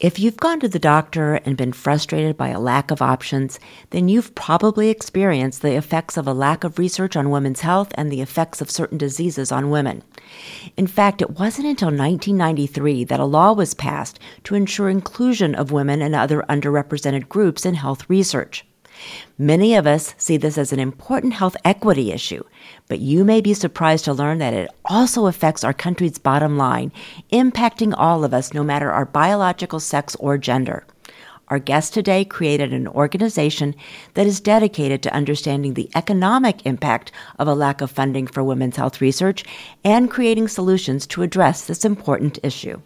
If you've gone to the doctor and been frustrated by a lack of options, then you've probably experienced the effects of a lack of research on women's health and the effects of certain diseases on women. In fact, it wasn't until 1993 that a law was passed to ensure inclusion of women and other underrepresented groups in health research. Many of us see this as an important health equity issue, but you may be surprised to learn that it also affects our country's bottom line, impacting all of us no matter our biological sex or gender. Our guest today created an organization that is dedicated to understanding the economic impact of a lack of funding for women's health research and creating solutions to address this important issue.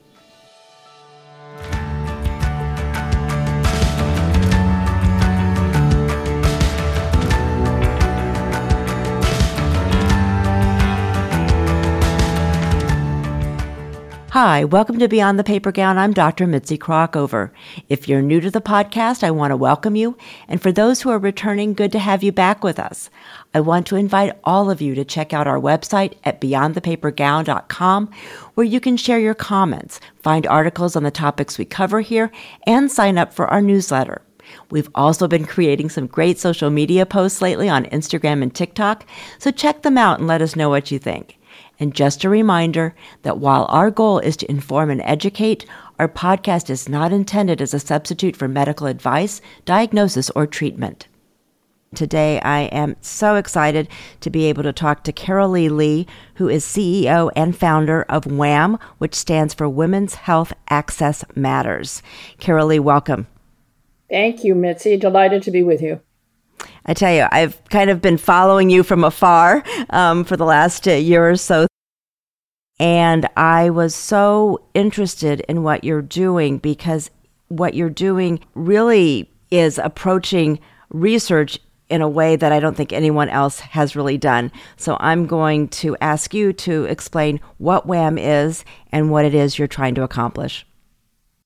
Hi, welcome to Beyond the Paper Gown. I'm Dr. Mitzi Krockover. If you're new to the podcast, I want to welcome you. And for those who are returning, good to have you back with us. I want to invite all of you to check out our website at beyondthepapergown.com, where you can share your comments, find articles on the topics we cover here, and sign up for our newsletter. We've also been creating some great social media posts lately on Instagram and TikTok, so check them out and let us know what you think. And just a reminder that while our goal is to inform and educate, our podcast is not intended as a substitute for medical advice, diagnosis, or treatment. Today, I am so excited to be able to talk to Carolee Lee, who is CEO and founder of WHAM, which stands for Women's Health Access Matters. Carolee, welcome. Thank you, Mitzi. Delighted to be with you. I tell you, I've kind of been following you from afar um, for the last uh, year or so. And I was so interested in what you're doing because what you're doing really is approaching research in a way that I don't think anyone else has really done. So I'm going to ask you to explain what WHAM is and what it is you're trying to accomplish.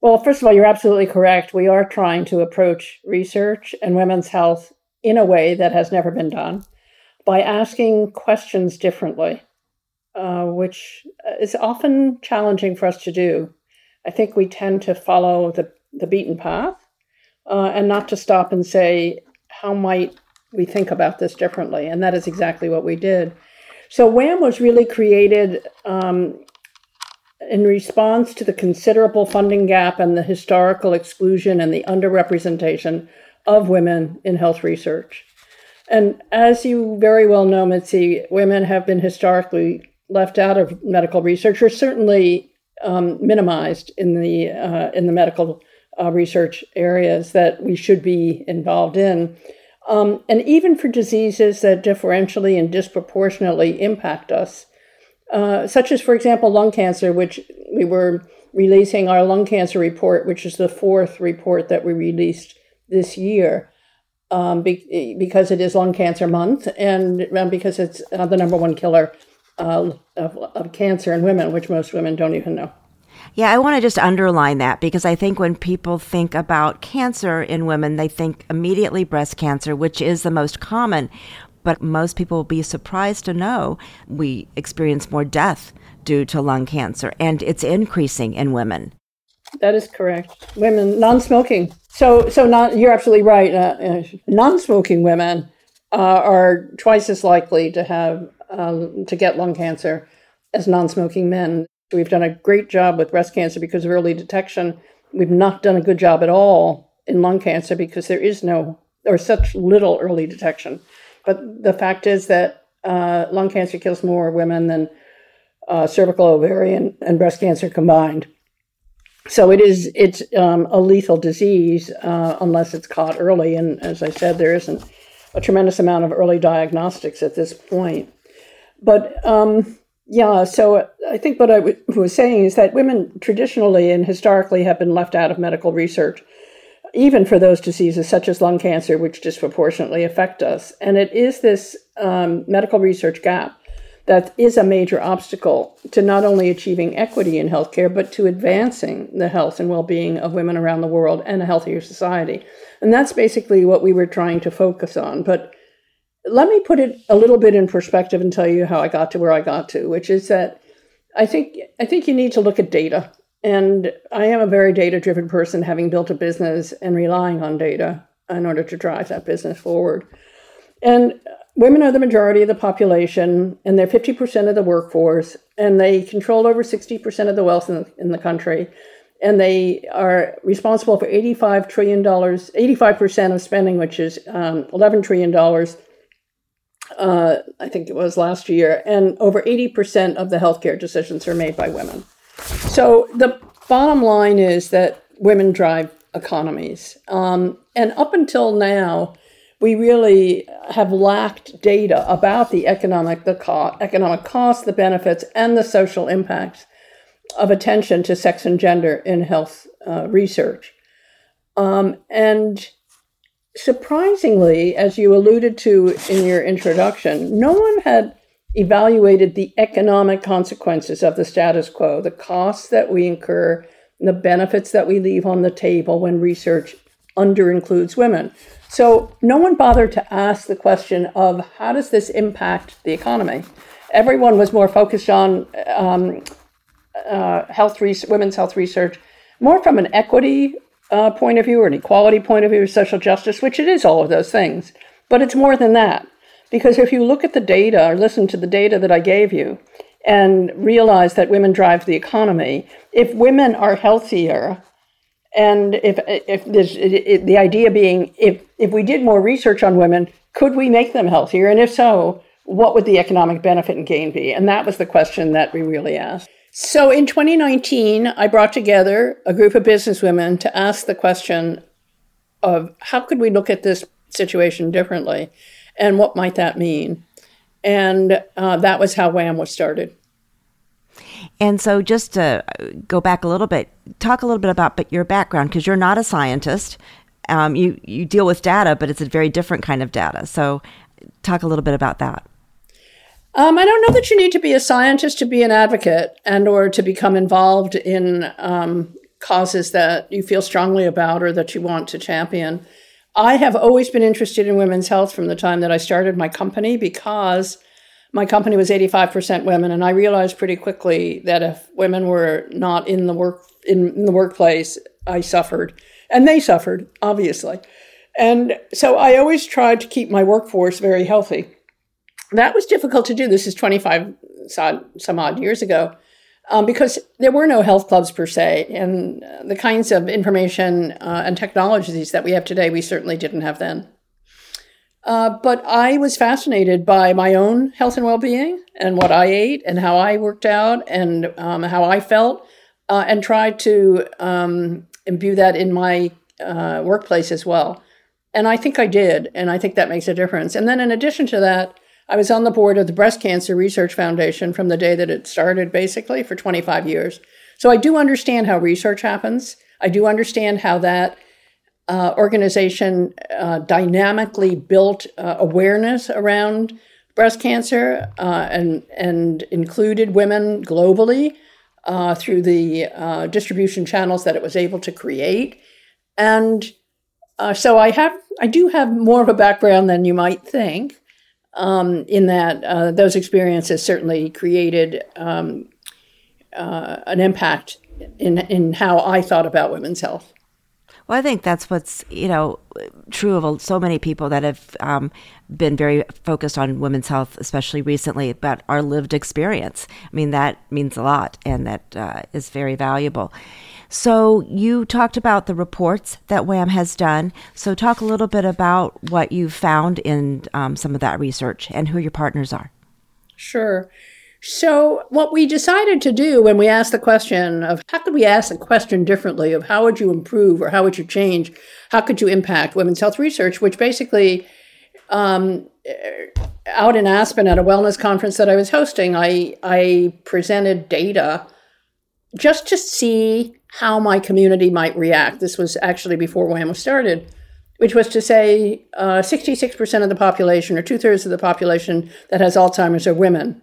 Well, first of all, you're absolutely correct. We are trying to approach research and women's health in a way that has never been done by asking questions differently, uh, which is often challenging for us to do. I think we tend to follow the, the beaten path uh, and not to stop and say, how might we think about this differently? And that is exactly what we did. So, WHAM was really created um, in response to the considerable funding gap and the historical exclusion and the underrepresentation of women in health research. And as you very well know, Mitzi, women have been historically left out of medical research, or certainly um, minimized in the uh, in the medical uh, research areas that we should be involved in. Um, and even for diseases that differentially and disproportionately impact us, uh, such as, for example, lung cancer, which we were releasing our lung cancer report, which is the fourth report that we released this year um, be, because it is lung cancer month and because it's uh, the number one killer uh, of, of cancer in women, which most women don't even know. Yeah, I want to just underline that because I think when people think about cancer in women, they think immediately breast cancer, which is the most common. But most people will be surprised to know we experience more death due to lung cancer, and it's increasing in women. That is correct. Women, non-smoking. So, so not, you're absolutely right. Uh, uh, non-smoking women uh, are twice as likely to have um, to get lung cancer as non-smoking men. We've done a great job with breast cancer because of early detection. We've not done a good job at all in lung cancer because there is no or such little early detection. But the fact is that uh, lung cancer kills more women than uh, cervical, ovarian, and breast cancer combined so it is it's um, a lethal disease uh, unless it's caught early. And as i said there isn't a tremendous amount of early diagnostics at this point. But um, yeah so i think what I w- was saying is that women traditionally and historically have been left out of medical research even for those diseases such as lung cancer which disproportionately affect us. And it is this um, medical research gap that is a major obstacle to not only achieving equity in healthcare, but to advancing the health and well being of women around the world and a healthier society. And that's basically what we were trying to focus on. But let me put it a little bit in perspective and tell you how I got to where I got to, which is that I think I think you need to look at data And I am a very data driven person, having built a business and relying on data in order to drive that business forward. And women are the majority of the population, and they're 50% of the workforce, and they control over 60% of the wealth in the, in the country. And they are responsible for $85 trillion, 85% of spending, which is um, $11 trillion, uh, I think it was last year. And over 80% of the healthcare decisions are made by women. So the bottom line is that women drive economies. Um, and up until now, we really have lacked data about the economic the co- economic costs, the benefits, and the social impacts of attention to sex and gender in health uh, research. Um, and surprisingly, as you alluded to in your introduction, no one had evaluated the economic consequences of the status quo, the costs that we incur, the benefits that we leave on the table when research under includes women. So no one bothered to ask the question of how does this impact the economy? Everyone was more focused on um, uh, health re- women's health research, more from an equity uh, point of view or an equality point of view, social justice, which it is all of those things. But it's more than that. Because if you look at the data or listen to the data that I gave you and realize that women drive the economy, if women are healthier, and if if this it, the idea being if if we did more research on women, could we make them healthier? And if so, what would the economic benefit and gain be? And that was the question that we really asked. So in 2019, I brought together a group of businesswomen to ask the question of how could we look at this situation differently, and what might that mean? And uh, that was how WHAM was started. And so, just to go back a little bit, talk a little bit about but your background because you're not a scientist. Um, you you deal with data, but it's a very different kind of data. So, talk a little bit about that. Um, I don't know that you need to be a scientist to be an advocate and or to become involved in um, causes that you feel strongly about or that you want to champion. I have always been interested in women's health from the time that I started my company because my company was 85% women and i realized pretty quickly that if women were not in the work in, in, the workplace i suffered. And they suffered obviously. And so i always tried to keep my workforce very healthy. That was difficult to do. This is 25 some odd years ago um, because there were no health clubs per se. And the kinds of information uh, and technologies that we have today we certainly didn't have then uh, but I was fascinated by my own health and well being and what I ate and how I worked out and um, how I felt, uh, and tried to um, imbue that in my uh, workplace as well. And I think I did, and I think that makes a difference. And then, in addition to that, I was on the board of the Breast Cancer Research Foundation from the day that it started, basically, for 25 years. So I do understand how research happens. I do understand how that uh, organization uh, dynamically built uh, awareness around breast cancer uh, and and included women globally uh, through the uh, distribution channels that it was able to create. And so I have I do have more of a background than you might think. Um, in that those experiences certainly created um, an impact in in how I thought about women's health. Well, I think that's what's you know true of so many people that have um, been very focused on women's health, especially recently, about our lived experience. I mean, that means a lot, and that uh, is very valuable. So you talked about the reports that WHAM has done. So talk a little bit about what you found in um, some of that research and who your partners are. Sure. So, what we decided to do when we asked the question of how could we ask the question differently of how would you improve or how would you change, how could you impact women's health research, which basically, um, out in Aspen at a wellness conference that I was hosting, I, I presented data just to see how my community might react. This was actually before WHAM was started, which was to say uh, 66% of the population or two thirds of the population that has Alzheimer's are women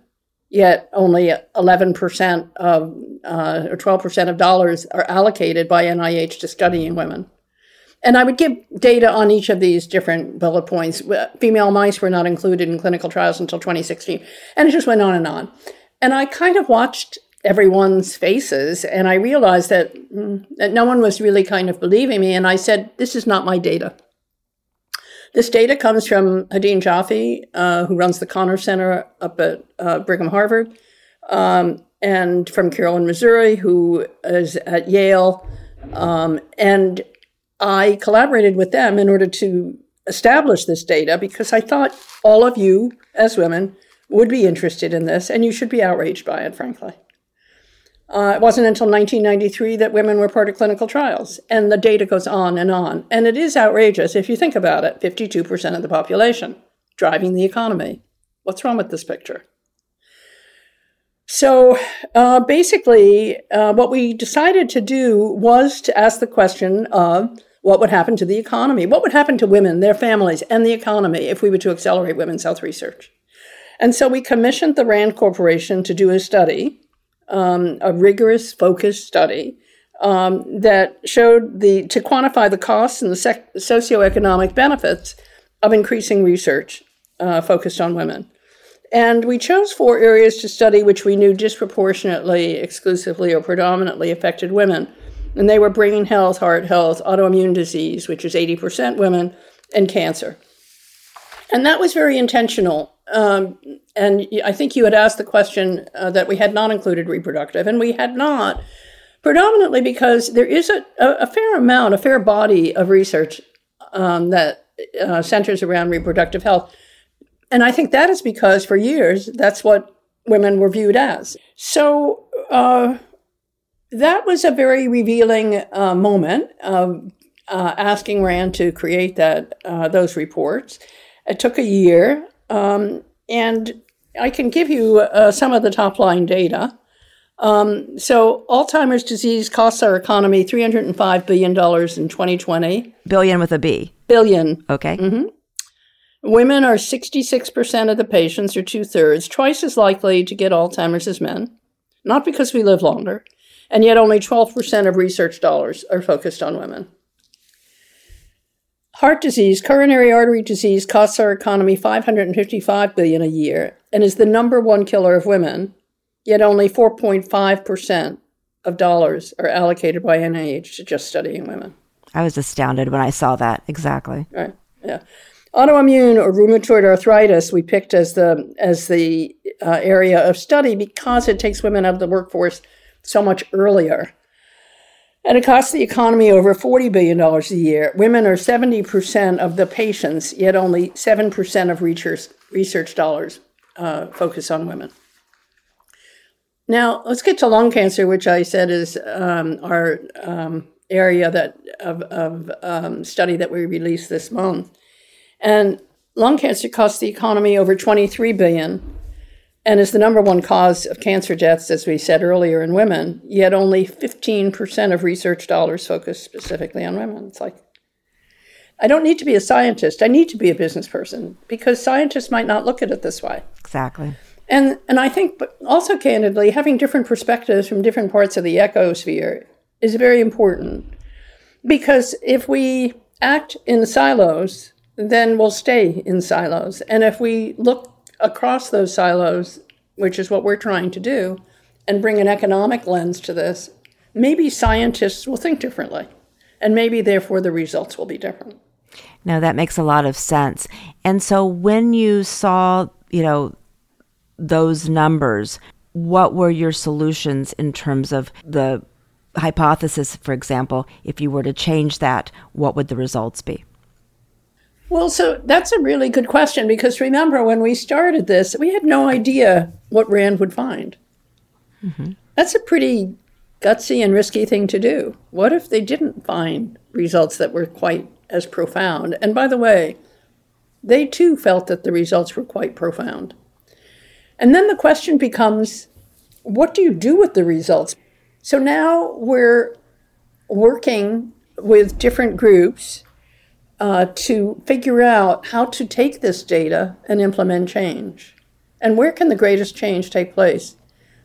yet only 11% of uh, or 12% of dollars are allocated by NIH to studying women. And I would give data on each of these different bullet points. Female mice were not included in clinical trials until 2016. And it just went on and on. And I kind of watched everyone's faces. And I realized that, mm, that no one was really kind of believing me. And I said, This is not my data. This data comes from Hadine Joffe, uh, who runs the Connors Center up at uh, Brigham Harvard, um, and from Carolyn Mazure, who is at Yale. Um, and I collaborated with them in order to establish this data because I thought all of you, as women, would be interested in this, and you should be outraged by it, frankly. Uh, it wasn't until 1993 that women were part of clinical trials, and the data goes on and on. And it is outrageous if you think about it 52% of the population driving the economy. What's wrong with this picture? So uh, basically, uh, what we decided to do was to ask the question of what would happen to the economy? What would happen to women, their families, and the economy if we were to accelerate women's health research? And so we commissioned the RAND Corporation to do a study um, a rigorous, focused study um, that showed the to quantify the costs and the sec- socioeconomic benefits of increasing research uh, focused on women. And we chose four areas to study which we knew disproportionately, exclusively, or predominantly affected women. And they were brain health, heart health, autoimmune disease, which is 80% women, and cancer. And that was very intentional um, and I think you had asked the question uh, that we had not included reproductive, and we had not, predominantly because there is a, a fair amount, a fair body of research um, that uh, centers around reproductive health. And I think that is because for years, that's what women were viewed as. So uh, that was a very revealing uh, moment of uh, asking RAND to create that uh, those reports. It took a year. Um, and I can give you uh, some of the top line data. Um, so, Alzheimer's disease costs our economy $305 billion in 2020. Billion with a B. Billion. Okay. Mm-hmm. Women are 66% of the patients, or two thirds, twice as likely to get Alzheimer's as men, not because we live longer, and yet only 12% of research dollars are focused on women. Heart disease, coronary artery disease costs our economy 555 billion a year and is the number one killer of women. Yet only 4.5% of dollars are allocated by NIH to just studying women. I was astounded when I saw that. Exactly. Right. Yeah. Autoimmune or rheumatoid arthritis we picked as the as the uh, area of study because it takes women out of the workforce so much earlier. And it costs the economy over $40 billion a year. Women are 70% of the patients, yet only 7% of research, research dollars uh, focus on women. Now, let's get to lung cancer, which I said is um, our um, area that of, of um, study that we released this month. And lung cancer costs the economy over 23 billion and is the number one cause of cancer deaths, as we said earlier, in women, yet only 15% of research dollars focus specifically on women. It's like, I don't need to be a scientist. I need to be a business person because scientists might not look at it this way. Exactly. And, and I think, but also candidly, having different perspectives from different parts of the ecosphere is very important because if we act in silos, then we'll stay in silos. And if we look across those silos, which is what we're trying to do, and bring an economic lens to this, maybe scientists will think differently. And maybe, therefore, the results will be different. Now, that makes a lot of sense. And so, when you saw, you know, those numbers, what were your solutions in terms of the hypothesis, for example? If you were to change that, what would the results be? Well, so that's a really good question because remember when we started this, we had no idea what Rand would find. Mm-hmm. That's a pretty gutsy and risky thing to do. What if they didn't find results that were quite as profound? And by the way, they too felt that the results were quite profound. And then the question becomes what do you do with the results? So now we're working with different groups uh, to figure out how to take this data and implement change. And where can the greatest change take place?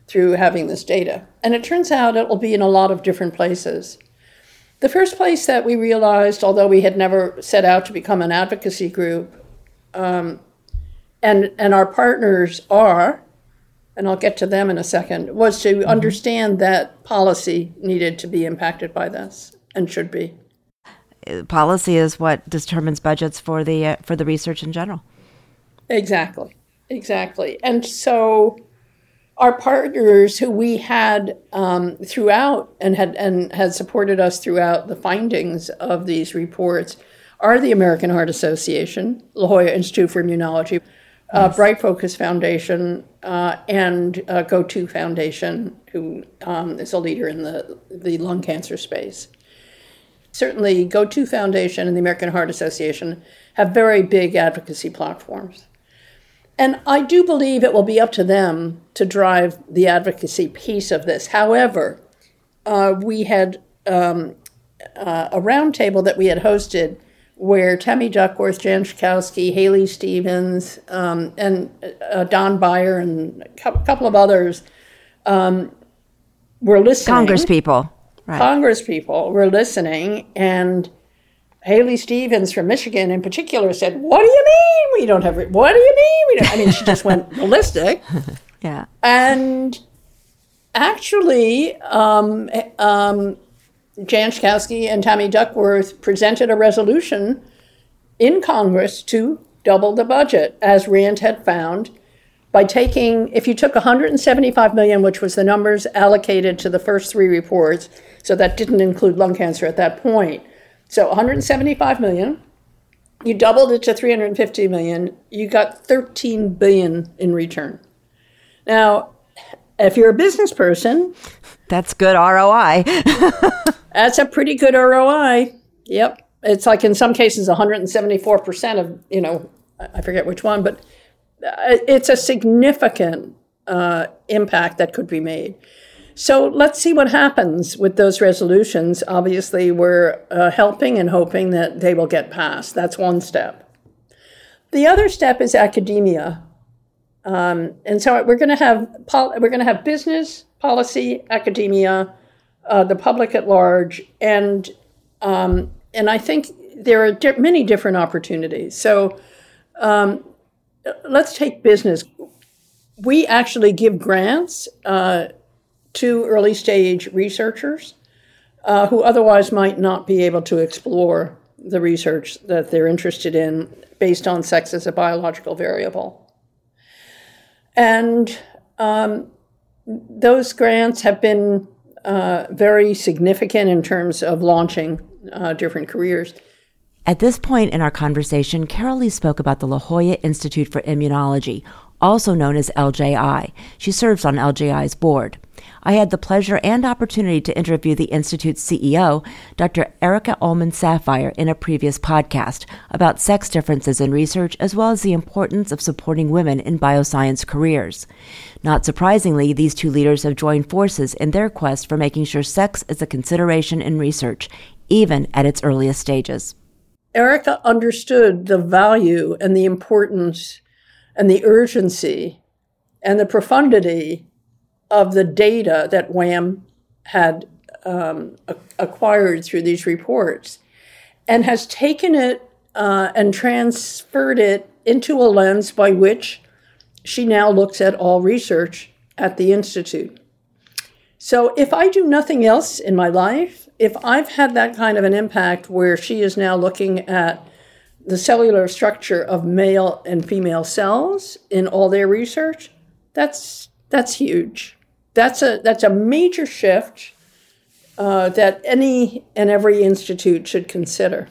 Through having this data. And it turns out it will be in a lot of different places. The first place that we realized, although we had never set out to become an advocacy group, um, and, and our partners are and I'll get to them in a second, was to mm-hmm. understand that policy needed to be impacted by this and should be. Policy is what determines budgets for the uh, for the research in general. Exactly, exactly, and so our partners who we had um, throughout and had and had supported us throughout the findings of these reports are the American Heart Association, La Jolla Institute for Immunology, uh, BrightFocus Foundation, uh, and uh, GO2 Foundation, who um, is a leader in the, the lung cancer space. Certainly, GO2 Foundation and the American Heart Association have very big advocacy platforms. And I do believe it will be up to them to drive the advocacy piece of this. However, uh, we had um, uh, a roundtable that we had hosted where Tammy Duckworth, Jan Schakowsky, Haley Stevens, um, and uh, Don Beyer, and a couple of others um, were listening. Congress people. Right. Congress people were listening, and Haley Stevens from Michigan in particular said, What do you mean we don't have, re- what do you mean we don't? I mean, she just went ballistic. yeah. And actually, um, um, Jan Schakowsky and Tammy Duckworth presented a resolution in Congress to double the budget, as Rand had found, by taking, if you took 175 million, which was the numbers allocated to the first three reports, so that didn't include lung cancer at that point. So 175 million, you doubled it to 350 million, you got 13 billion in return. Now, if you're a business person, that's good ROI. That's a pretty good ROI. Yep. It's like in some cases 174% of, you know, I forget which one, but it's a significant uh, impact that could be made. So let's see what happens with those resolutions. Obviously, we're uh, helping and hoping that they will get passed. That's one step. The other step is academia, um, and so we're going to have pol- we're going to have business, policy, academia, uh, the public at large, and um, and I think there are di- many different opportunities. So um, let's take business. We actually give grants uh, to early stage researchers uh, who otherwise might not be able to explore the research that they're interested in based on sex as a biological variable. And um, those grants have been uh, very significant in terms of launching uh, different careers. At this point in our conversation, Carolee spoke about the La Jolla Institute for Immunology, also known as LJI. She serves on LJI's board. I had the pleasure and opportunity to interview the Institute's CEO, Dr. Erica Ollmann Saphire, in a previous podcast about sex differences in research as well as the importance of supporting women in bioscience careers. Not surprisingly, these two leaders have joined forces in their quest for making sure sex is a consideration in research, even at its earliest stages. Erica understood the value and the importance and the urgency and the profundity of the data that WHAM had um, acquired through these reports and has taken it uh, and transferred it into a lens by which she now looks at all research at the Institute. So if I do nothing else in my life, if I've had that kind of an impact where she is now looking at the cellular structure of male and female cells in all their research, that's that's huge. That's a that's a major shift uh, that any and every institute should consider.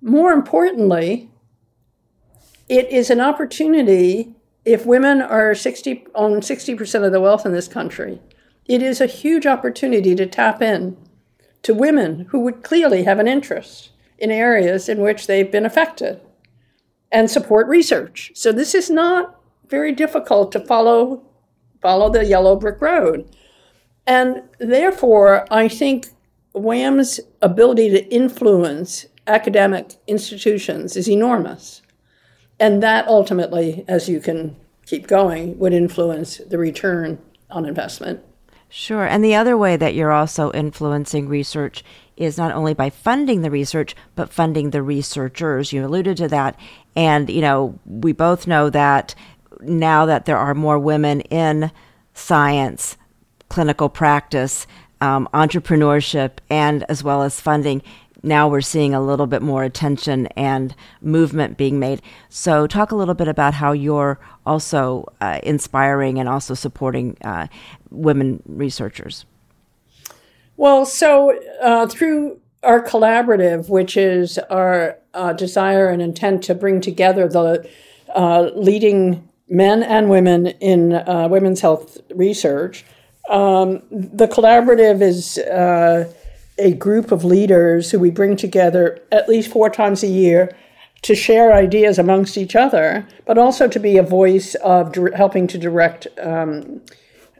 More importantly, it is an opportunity if women are 60 own 60% of the wealth in this country. It is a huge opportunity to tap in to women who would clearly have an interest in areas in which they've been affected and support research. So this is not very difficult to follow follow the yellow brick road. And therefore, I think WHAM's ability to influence academic institutions is enormous. And that ultimately, as you can keep going, would influence the return on investment. Sure. And the other way that you're also influencing research is not only by funding the research, but funding the researchers. You alluded to that. And, you know, we both know that now that there are more women in science, clinical practice, um, entrepreneurship, and as well as funding, now we're seeing a little bit more attention and movement being made. So, talk a little bit about how you're also uh, inspiring and also supporting uh, women researchers. Well, so uh, through our collaborative, which is our uh, desire and intent to bring together the uh, leading men and women in uh, women's health research, um, the collaborative is a group of leaders who we bring together at least four times a year to share ideas amongst each other, but also to be a voice of helping to direct um,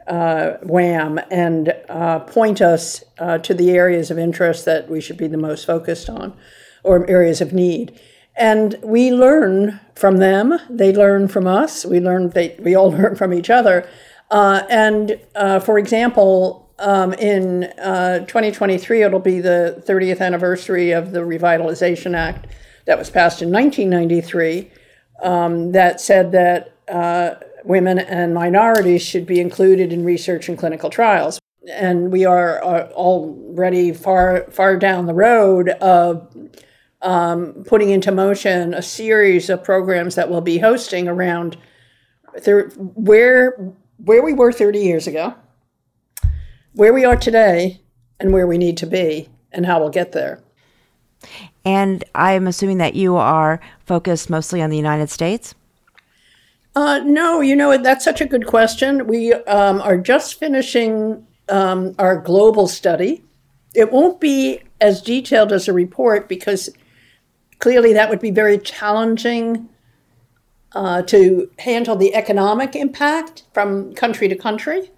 uh, WHAM and uh, point us uh, to the areas of interest that we should be the most focused on or areas of need. And we learn from them, they learn from us, we learn, they, we all learn from each other. Uh, and uh, for example, um, in uh, 2023, it'll be the 30th anniversary of the Revitalization Act that was passed in 1993 um, that said that uh, women and minorities should be included in research and clinical trials. And we are, are already far far down the road of um, putting into motion a series of programs that we'll be hosting around thir- where where we were 30 years ago where we are today and where we need to be and how we'll get there. And I'm assuming that you are focused mostly on the United States? Uh, no, you know, that's such a good question. We um, are just finishing um, our global study. It won't be as detailed as a report because clearly that would be very challenging uh, to handle the economic impact from country to country.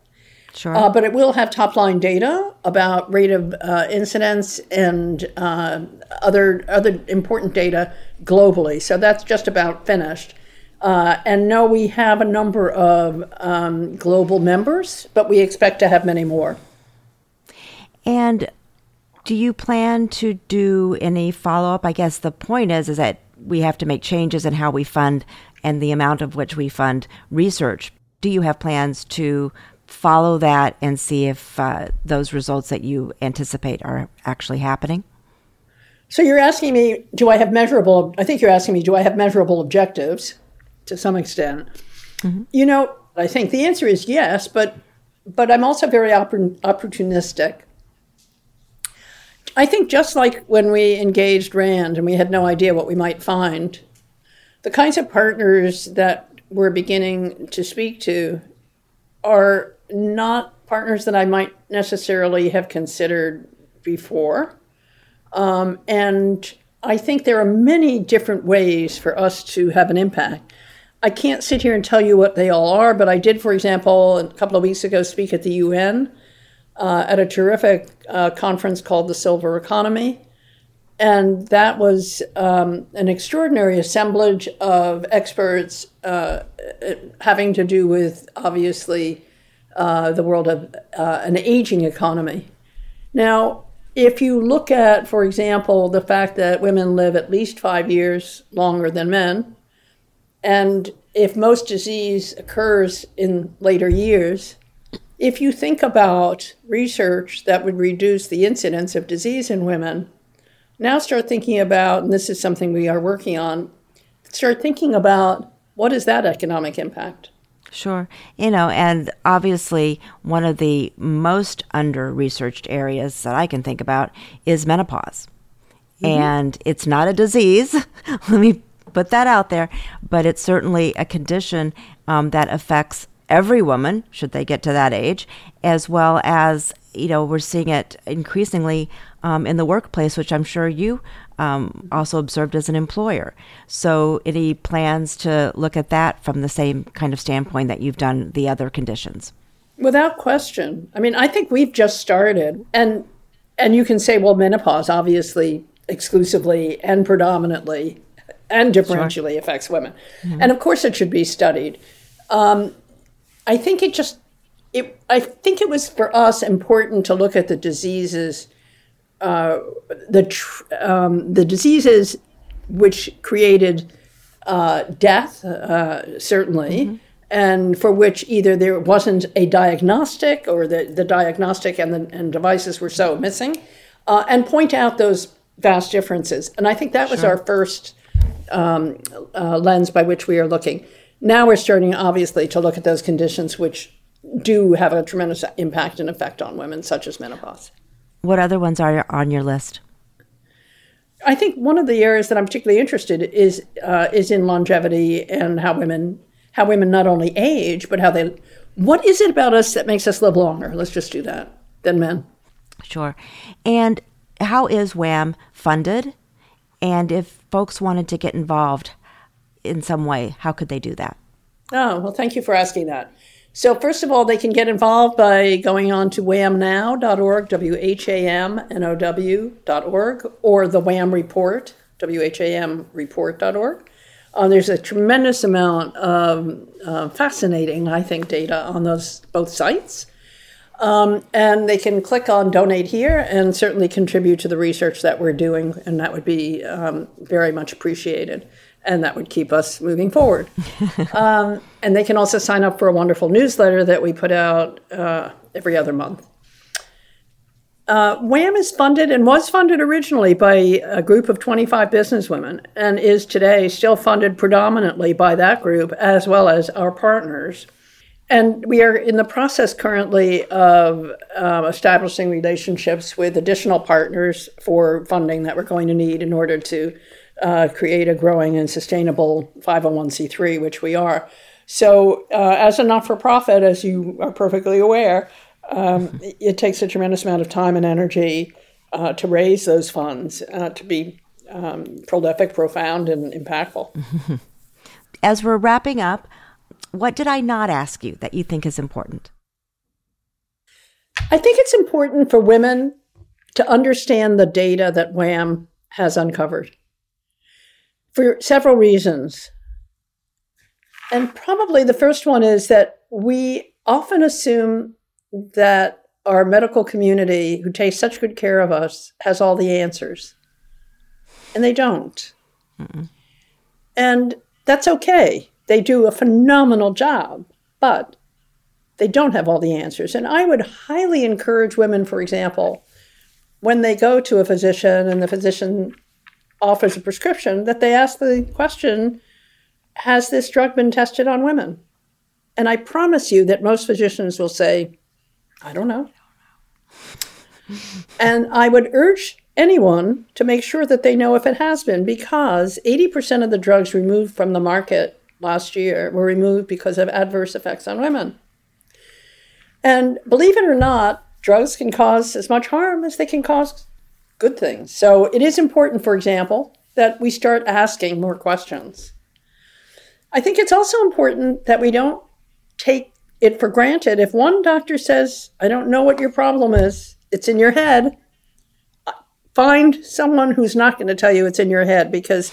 Sure. Uh, but it will have top line data about rate of uh, incidence and uh, other other important data globally. So that's just about finished. Uh, and no, we have a number of um, global members, but we expect to have many more. And do you plan to do any follow up? I guess the point is is that we have to make changes in how we fund and the amount of which we fund research. Do you have plans to follow that and see if uh, those results that you anticipate are actually happening? So you're asking me, do I have measurable? I think you're asking me, do I have measurable objectives to some extent? Mm-hmm. You know, I think the answer is yes, but but I'm also very oppor- opportunistic. I think just like when we engaged Rand and we had no idea what we might find, the kinds of partners that we're beginning to speak to are not partners that I might necessarily have considered before. Um, and I think there are many different ways for us to have an impact. I can't sit here and tell you what they all are, but I did, for example, a couple of weeks ago, speak at the UN uh, at a terrific uh, conference called the Silver Economy. And that was um, an extraordinary assemblage of experts uh, having to do with, obviously, uh, the world of uh, an aging economy. Now, if you look at, for example, the fact that women live at least five years longer than men, and if most disease occurs in later years, if you think about research that would reduce the incidence of disease in women, now start thinking about, and this is something we are working on, start thinking about what is that economic impact? Sure. You know, and obviously, one of the most under researched areas that I can think about is menopause. Mm-hmm. And it's not a disease. Let me put that out there. But it's certainly a condition um, that affects every woman, should they get to that age, as well as, you know, we're seeing it increasingly um, in the workplace, which I'm sure you um, also observed as an employer. So, any plans to look at that from the same kind of standpoint that you've done the other conditions? Without question. I mean, I think we've just started, and and you can say, well, menopause obviously exclusively and predominantly and differentially sure. affects women, mm-hmm. and of course it should be studied. Um, I think it just it. I think it was for us important to look at the diseases uh, the tr- um, the diseases which created uh, death, uh, certainly, mm-hmm. and for which either there wasn't a diagnostic or the, the diagnostic and the and devices were so missing, uh, and point out those vast differences. And I think that was sure. our first um, uh, lens by which we are looking. Now we're starting, obviously, to look at those conditions which do have a tremendous impact and effect on women, such as menopause. What other ones are on your list? I think one of the areas that I'm particularly interested in is uh, is in longevity and how women how women not only age but how they what is it about us that makes us live longer? Let's just do that than men. Sure. And how is WHAM funded? And if folks wanted to get involved in some way, how could they do that? Oh, well, thank you for asking that. So, first of all, they can get involved by going on to whamnow.org, W H A M N O W.org, or the WHAM Report, W H A M Report.org. Uh, there's a tremendous amount of uh, fascinating, I think, data on those both sites. Um, and they can click on donate here and certainly contribute to the research that we're doing, and that would be um, very much appreciated. And that would keep us moving forward. um, and they can also sign up for a wonderful newsletter that we put out uh, every other month. Uh, WHAM is funded and was funded originally by a group of 25 businesswomen and is today still funded predominantly by that group as well as our partners. And we are in the process currently of uh, establishing relationships with additional partners for funding that we're going to need in order to uh, create a growing and sustainable 501c3, which we are. So, uh, as a not for profit, as you are perfectly aware, um, it takes a tremendous amount of time and energy uh, to raise those funds uh, to be um, prolific, profound, and impactful. As we're wrapping up, what did I not ask you that you think is important? I think it's important for women to understand the data that WHAM has uncovered for several reasons. And probably the first one is that we often assume that our medical community, who takes such good care of us, has all the answers. And they don't. Mm-mm. And that's okay. They do a phenomenal job, but they don't have all the answers. And I would highly encourage women, for example, when they go to a physician and the physician offers a prescription, that they ask the question Has this drug been tested on women? And I promise you that most physicians will say, I don't know. and I would urge anyone to make sure that they know if it has been, because 80% of the drugs removed from the market last year were removed because of adverse effects on women. And believe it or not, drugs can cause as much harm as they can cause good things. So it is important, for example, that we start asking more questions. I think it's also important that we don't take it for granted. If one doctor says, I don't know what your problem is, it's in your head, find someone who's not going to tell you it's in your head because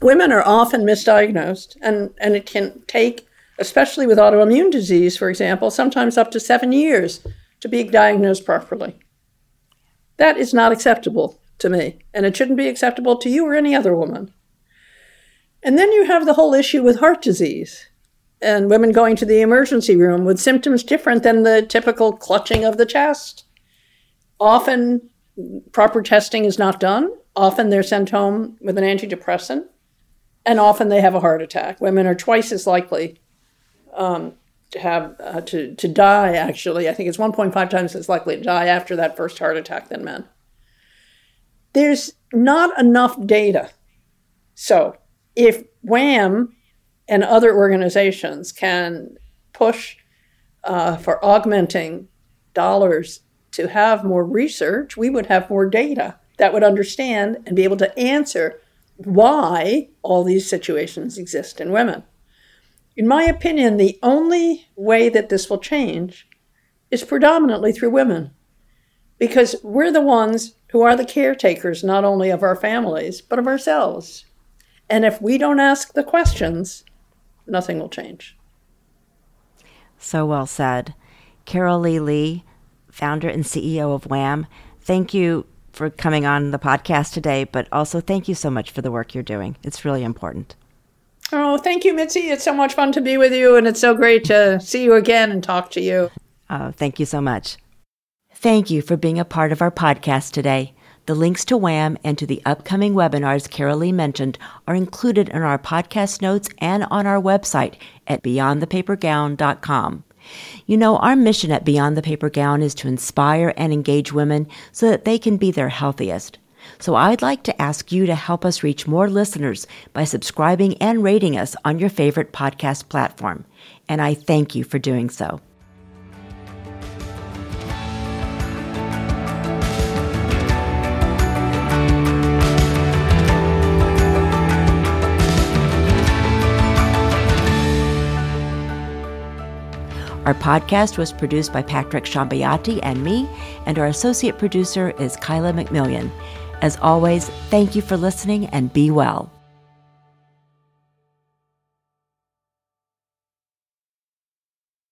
women are often misdiagnosed and, and it can take, especially with autoimmune disease, for example, sometimes up to seven years to be diagnosed properly. That is not acceptable to me, and it shouldn't be acceptable to you or any other woman. And then you have the whole issue with heart disease and women going to the emergency room with symptoms different than the typical clutching of the chest. Often, proper testing is not done. Often, they're sent home with an antidepressant, and often they have a heart attack. Women are twice as likely um, to have uh, to to die. Actually, I think it's 1.5 times as likely to die after that first heart attack than men. There's not enough data. So, if WHAM and other organizations can push uh, for augmenting dollars to have more research, we would have more data that would understand and be able to answer why all these situations exist in women. In my opinion, the only way that this will change is predominantly through women because we're the ones who are the caretakers not only of our families, but of ourselves. And if we don't ask the questions, nothing will change. So well said. Carolee Lee, founder and CEO of WHAM, thank you for coming on the podcast today, but also thank you so much for the work you're doing. It's really important. Oh, thank you, Mitzi. It's so much fun to be with you, and it's so great to see you again and talk to you. Oh, thank you so much. Thank you for being a part of our podcast today. The links to WHAM and to the upcoming webinars Carolee mentioned are included in our podcast notes and on our website at beyondthepapergown.com. You know, our mission at Beyond the Paper Gown is to inspire and engage women so that they can be their healthiest. So I'd like to ask you to help us reach more listeners by subscribing and rating us on your favorite podcast platform. And I thank you for doing so. Our podcast was produced by Patrick Shambayati and me, and our associate producer is Kyla McMillian. As always, thank you for listening and be well.